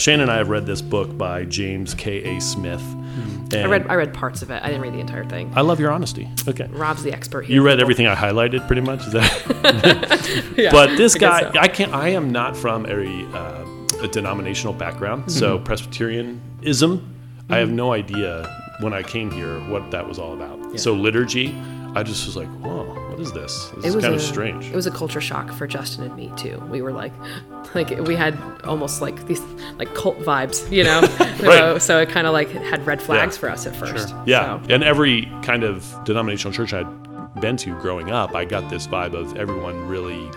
Shane and I have read this book by James K. A. Smith. Mm-hmm. I read I read parts of it. I didn't read the entire thing. I love your honesty. Okay. Rob's the expert here. You read everything I highlighted, pretty much. Is that? yeah, but this guy, so. I can't. I am not from a, uh, a denominational background, mm-hmm. so Presbyterianism. Mm-hmm. I have no idea when I came here what that was all about. Yeah. So liturgy, I just was like, whoa, what is this? This it is kind a, of strange. It was a culture shock for Justin and me too. We were like, like we had almost like these like cult vibes, you know. right. So it kind of like had red flags yeah. for us at first. Sure. Yeah, so. and every kind of denominational church I'd been to growing up, I got this vibe of everyone really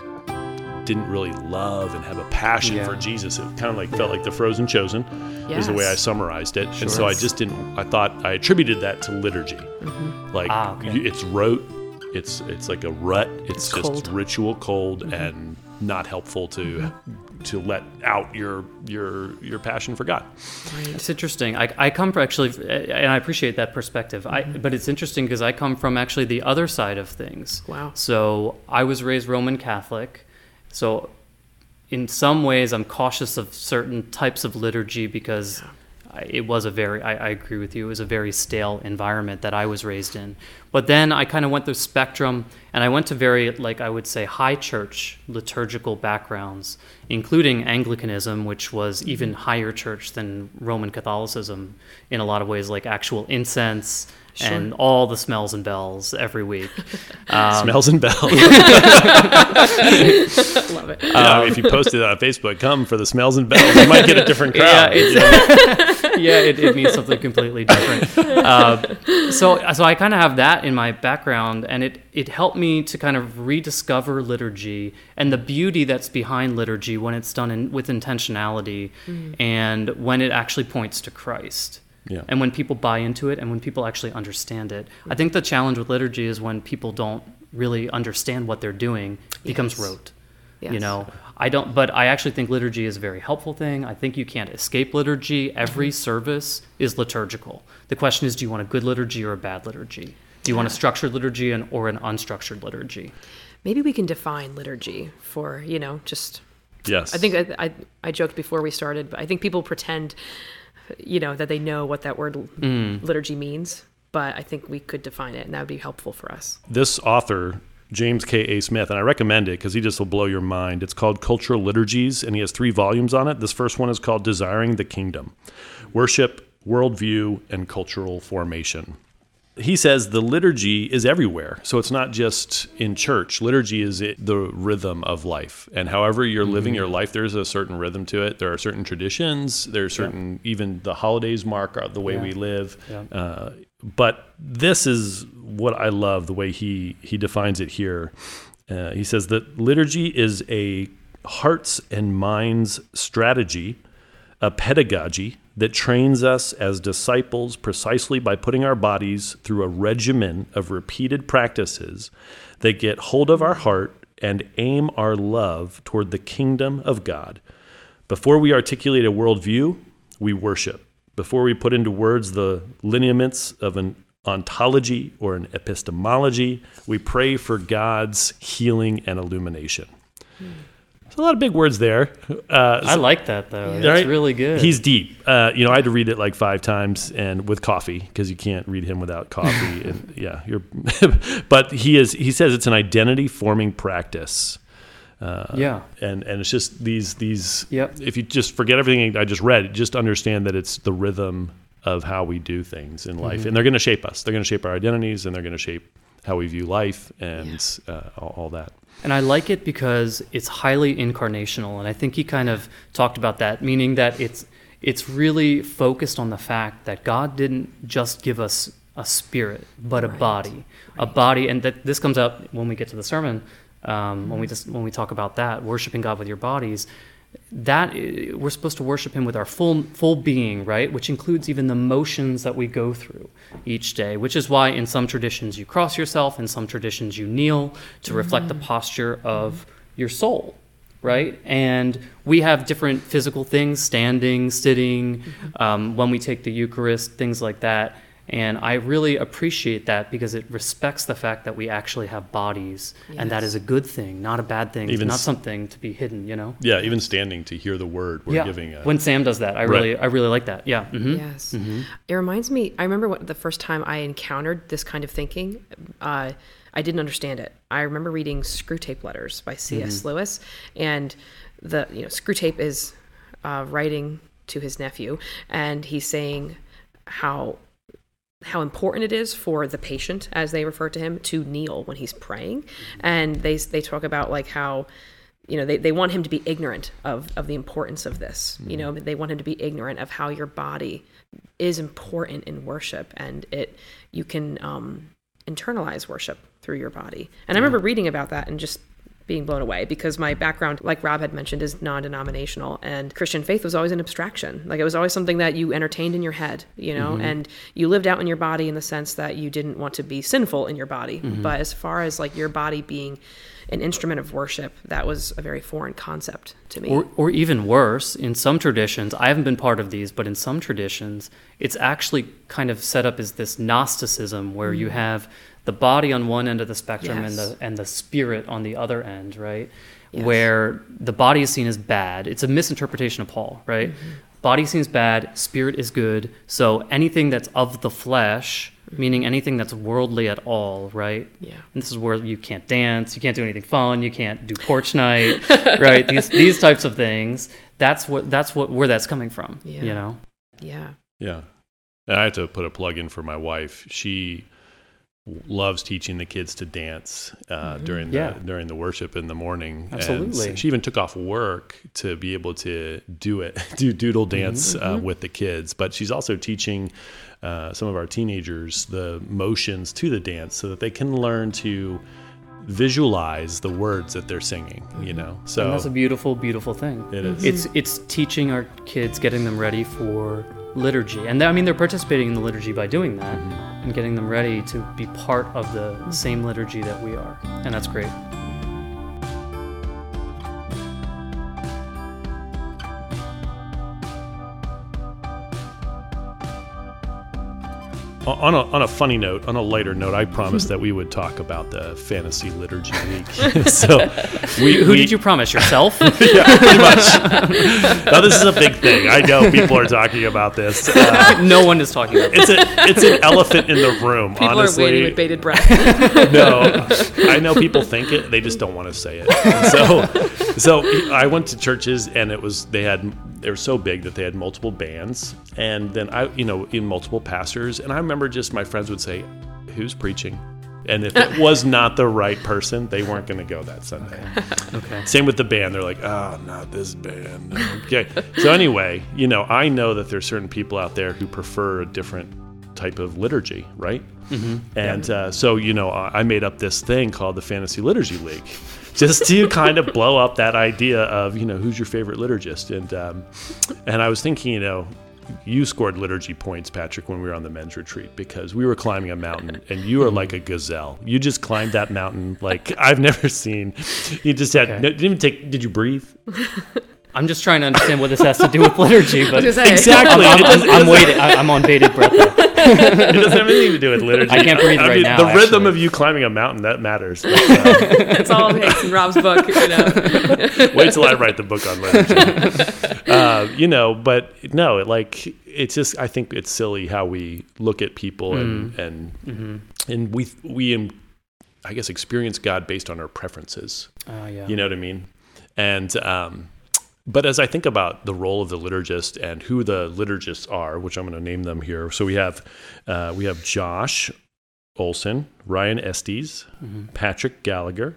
didn't really love and have a passion yeah. for Jesus. It kind of like felt like the frozen chosen yes. is the way I summarized it. Sure. And so I just didn't. I thought I attributed that to liturgy, mm-hmm. like ah, okay. it's rote. It's it's like a rut. It's, it's just cold. ritual, cold, mm-hmm. and not helpful to mm-hmm. to let out your your your passion for God. It's interesting. I, I come from actually, and I appreciate that perspective. Mm-hmm. but it's interesting because I come from actually the other side of things. Wow. So I was raised Roman Catholic. So, in some ways, I'm cautious of certain types of liturgy because it was a very, I, I, agree with you, it was a very stale environment that I was raised in. But then I kind of went through spectrum and I went to very, like I would say, high church liturgical backgrounds, including Anglicanism, which was even higher church than Roman Catholicism in a lot of ways, like actual incense Sure. and all the smells and bells every week. Um, smells and bells. Love it. Yeah, um, if you posted it on Facebook, come for the smells and bells. You might get a different crowd. Yeah, yeah it, it, means something completely different. Uh, so, so I kind of have that in my background, and it it helped me to kind of rediscover liturgy and the beauty that's behind liturgy when it's done in, with intentionality mm. and when it actually points to Christ. Yeah. And when people buy into it and when people actually understand it. I think the challenge with liturgy is when people don't really understand what they're doing, it becomes yes. rote. Yes. You know, I don't, but I actually think liturgy is a very helpful thing. I think you can't escape liturgy. Every service is liturgical. The question is, do you want a good liturgy or a bad liturgy? Do you want a structured liturgy and, or an unstructured liturgy? Maybe we can define liturgy for, you know, just. Yes. I think I, I, I joked before we started, but I think people pretend you know, that they know what that word mm. liturgy means. But I think we could define it, and that would be helpful for us. This author, James K. A. Smith, and I recommend it because he just will blow your mind. It's called Cultural Liturgies, and he has three volumes on it. This first one is called Desiring the Kingdom Worship, Worldview, and Cultural Formation he says the liturgy is everywhere. So it's not just in church. Liturgy is it, the rhythm of life. And however you're mm-hmm. living your life, there's a certain rhythm to it. There are certain traditions. There are certain, yeah. even the holidays mark the way yeah. we live. Yeah. Uh, but this is what I love the way he, he defines it here. Uh, he says that liturgy is a hearts and minds strategy, a pedagogy that trains us as disciples precisely by putting our bodies through a regimen of repeated practices that get hold of our heart and aim our love toward the kingdom of God. Before we articulate a worldview, we worship. Before we put into words the lineaments of an ontology or an epistemology, we pray for God's healing and illumination. There's a lot of big words there. Uh, I like that though. That's right? really good. He's deep. Uh, you know, I had to read it like five times and with coffee because you can't read him without coffee. and yeah, you're. but he is. He says it's an identity forming practice. Uh, yeah, and and it's just these these. Yep. If you just forget everything I just read, just understand that it's the rhythm of how we do things in life, mm-hmm. and they're going to shape us. They're going to shape our identities, and they're going to shape how we view life and yeah. uh, all, all, that. And I like it because it's highly incarnational, and I think he kind of talked about that, meaning that it's it's really focused on the fact that God didn't just give us a spirit, but a body, right. a body, and that this comes out when we get to the sermon. Um, when we just when we talk about that, worshiping God with your bodies, that we're supposed to worship him with our full full being right which includes even the motions that we go through each day which is why in some traditions you cross yourself in some traditions you kneel to mm-hmm. reflect the posture of your soul right and we have different physical things standing sitting mm-hmm. um, when we take the eucharist things like that And I really appreciate that because it respects the fact that we actually have bodies, and that is a good thing, not a bad thing. Even not something to be hidden, you know. Yeah, even standing to hear the word, we're yeah. giving a. when Sam does that, I Right. really, I really like that. Yeah. hmm Yes. It reminds me, I remember what the first time I encountered this kind of thinking, uh, I didn't understand it. I remember reading Screwtape Letters by C.S. Lewis, and the, you know, Screwtape is uh, writing to his nephew, and he's saying how how important it is for the patient, as they refer to him, to kneel when he's praying. And they they talk about like how you know they, they want him to be ignorant of, of the importance of this. You know they want him to be ignorant of how your body is important in worship and it you can um, internalize worship through your body. And i remember reading about that and just being blown away because my background like rob had mentioned is non-denominational and christian faith was always an abstraction. Like it was always something that you entertained in your head you know mm-hmm. and you lived out in your body in the sense that you didn't want to be sinful in your body. Mm-hmm. But as far as like your body being an instrument of worship that was a very foreign concept to me. Or, or even worse, in some traditions, I haven't been part of these, but in some traditions, it's actually kind of set up as this Gnosticism where you mm. have the body on one end of the spectrum and Mm. The and the spirit on the other end, right? Yes. Where the body is seen as bad. It's a misinterpretation of Paul, right? Mm-hmm. Body seems bad, spirit is good. So anything that's of the flesh, meaning anything that's worldly at all, right? Mm-hmm. Yeah. And this is where you can't dance, you can't do anything fun, you can't do porch night, right? These these types of things. That's what that's what where that's coming from. Yeah. You know. yeah Yeah. And I have to put a plug in for my wife. She loves teaching the kids to dance uh, during the Yeah. during the worship in the morning. And Absolutely. she even took off work to be able to do it, do doodle dance uh, with the kids. But she's also teaching uh, some of our teenagers the motions to the dance so that they can learn to visualize the words that they're singing. You know, so And that's a beautiful, beautiful thing. It is. It's it's teaching our kids, getting them ready for liturgy, and I mean they're participating in the liturgy by doing that, Mm-hmm. And getting them ready to be part of the mm-hmm. same liturgy that we are, and that's great. On a, on a funny note, on a lighter note, I promised that we would talk about the fantasy liturgy week. so, we, Who we- did you promise yourself? yeah, pretty much. now this is a big thing. I know people are talking about this. Uh, no one is talking about. it's a it's an elephant in the room. people honestly, are waiting with bated breath no, I know people think it. They just don't want to say it. So, so I went to churches, and it was they had they were so big that they had multiple bands, and then I, you know, in multiple pastors, and I remember just my friends would say, "Who's preaching?" And if it was not the right person, they weren't going to go that Sunday. Okay. Same with the band. They're like, oh, not this band. Okay. so anyway, you know, I know that there's certain people out there who prefer a different type of liturgy, right? Mm-hmm. And uh, so, you know, I made up this thing called the Fantasy Liturgy League, just to kind of blow up that idea of, you know, who's your favorite liturgist? And um, and I was thinking, you know. You scored liturgy points, Patrick, when we were on the men's retreat because we were climbing a mountain and you are like a gazelle. You just climbed that mountain like I've never seen. You just had Okay. no, didn't even take. Did you breathe? I'm just trying to understand what this has to do with liturgy, but I was gonna say. Exactly. I'm, I'm, I'm, I'm waiting. I, I'm on bated breath. There. It doesn't have anything to do with liturgy. I can't breathe right now, The rhythm of you climbing a mountain that matters. But, uh, it's all it takes in rob's book you know wait till I write the book on liturgy. uh, you know, but no, it, like it's just I think it's silly how we look at people and and and we we I guess experience God based on our preferences. Oh yeah. You know what I mean? And um, but as I think about the role of the liturgist and who the liturgists are, which I'm going to name them here. So we have uh, we have Josh Olson, Ryan Estes, Patrick Gallagher,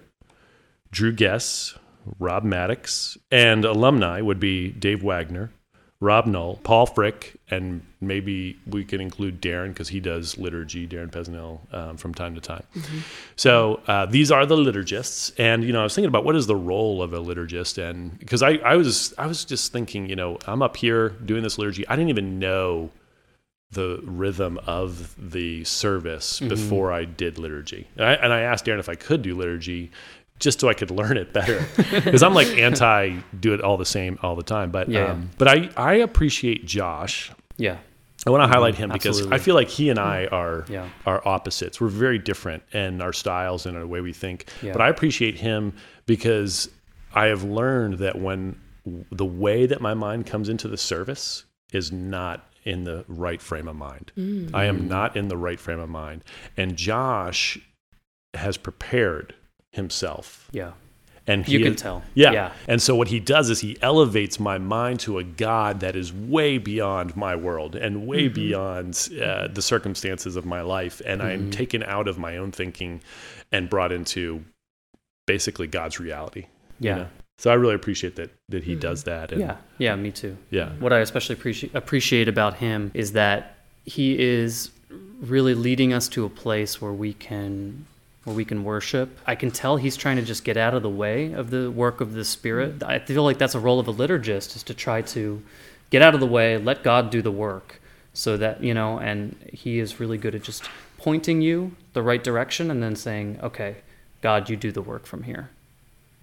Drew Guess, Rob Maddox, and alumni would be Dave Wagner, Rob Null, Paul Frick, and maybe we can include Darren because he does liturgy, Darren Pesnell, um, from time to time. So uh, these are the liturgists, and you know I was thinking about what is the role of a liturgist, and because I, I was I was just thinking, you know, I'm up here doing this liturgy, I didn't even know the rhythm of the service before I did liturgy, and I, and I asked Darren if I could do liturgy. Just so I could learn it better, because I'm like anti do it all the same all the time. But Yeah. um, but I I appreciate Josh Yeah. I want to highlight mm-hmm. him because I feel like he and I mm-hmm. are Yeah. are opposites. We're very different in our styles and our way we think. Yeah. But I appreciate him because I have learned that when the way that my mind comes into the service is not in the right frame of mind. Mm. I am mm. not in the right frame of mind. And Josh has prepared himself Yeah. and he You can tell. Yeah. Yeah. And so what he does is he elevates my mind to a God that is way beyond my world and way Mm-hmm. beyond uh, the circumstances of my life, and Mm-hmm. I'm taken out of my own thinking and brought into basically God's reality. you Yeah. know? So I really appreciate that that he does that. And Yeah. Yeah. Me too. Yeah. What I especially appreciate appreciate about him is that he is really leading us to a place where we can where we can worship. I can tell he's trying to just get out of the way of the work of the Spirit. I feel like that's a role of a liturgist is to try to get out of the way, let God do the work, so that you know. And he is really good at just pointing you the right direction and then saying, "Okay, God, you do the work from here."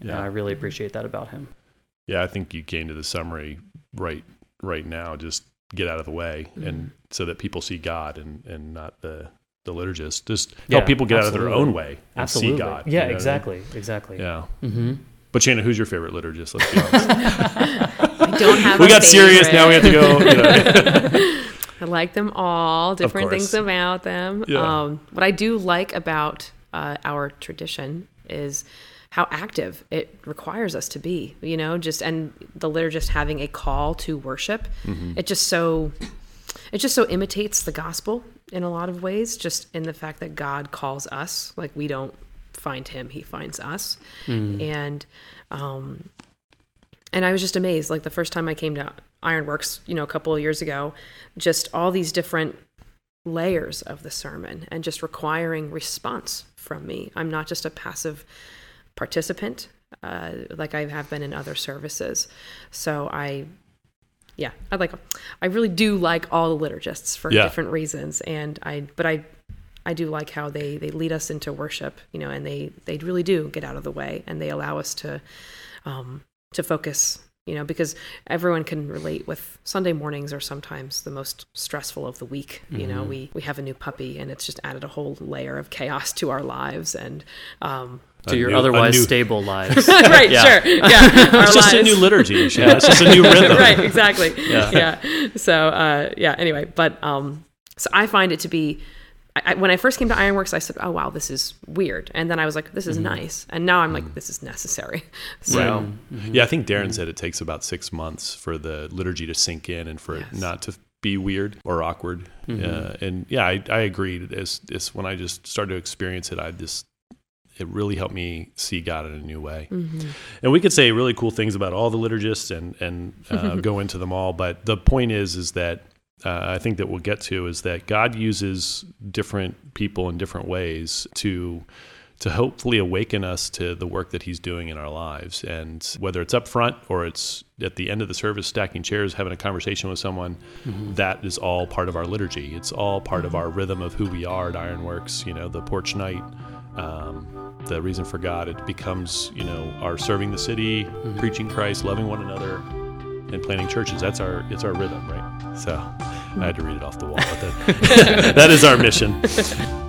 And Yeah. I really appreciate that about him. Yeah, I think you came to the summary right right now. Just get out of the way, Mm-hmm. and so that people see God and and not the the liturgist. Just Yeah, help people get out of their own way and Absolutely. see God. Yeah, you know what I mean? exactly. Exactly. Yeah. Mm-hmm. But Shannon, who's your favorite liturgist? Let's be honest. I don't have. we a got serious. Now we have to go. You know. I like them all. Different things about them. Yeah. Um, what I do like about uh, our tradition is how active it requires us to be. You know, just and the liturgist having a call to worship. It just so it just so imitates the gospel in a lot of ways. Just in the fact that God calls us, like we don't find Him, He finds us, and um, and I was just amazed. Like the first time I came to Iron Works, you know, a couple of years ago, just all these different layers of the sermon and just requiring response from me. I'm not just a passive participant uh, like I have been in other services. So I, yeah, I like, I really do like all the liturgists for Yeah. different reasons. And I, but I, I do like how they they lead us into worship, you know, and they they really do get out of the way and they allow us to um, to focus, you know, because everyone can relate with Sunday mornings are sometimes the most stressful of the week. You know, we we have a new puppy and it's just added a whole layer of chaos to our lives and um, To A your new- otherwise new- stable lives. right, Yeah. sure, yeah, It's just a new liturgy. Shannon. It's just a new rhythm. right, exactly. Yeah. Yeah. So, uh, yeah. Anyway, but um, so I find it to be. I, I, when I first came to Iron Works, I said, "Oh wow, this is weird," and then I was like, "This is nice," and now I'm like, "This is necessary." So, Right. Yeah, I think Darren said it takes about six months for the liturgy to sink in and for it not to be weird or awkward. Uh, and yeah, I, I agree. As, as when I just started to experience it, I just it really helped me see God in a new way. And we could say really cool things about all the liturgists and and uh, go into them all, but the point is is that uh, I think that we'll get to is that God uses different people in different ways to to hopefully awaken us to the work that he's doing in our lives. And whether it's up front or it's at the end of the service stacking chairs having a conversation with someone that is all part of our liturgy. It's all part of our rhythm of who we are at iron works you know the porch night um, the reason for god it becomes you know our serving the city preaching christ loving one another and planting churches. That's our it's our rhythm right? So i had to read it off the wall but that, that is our mission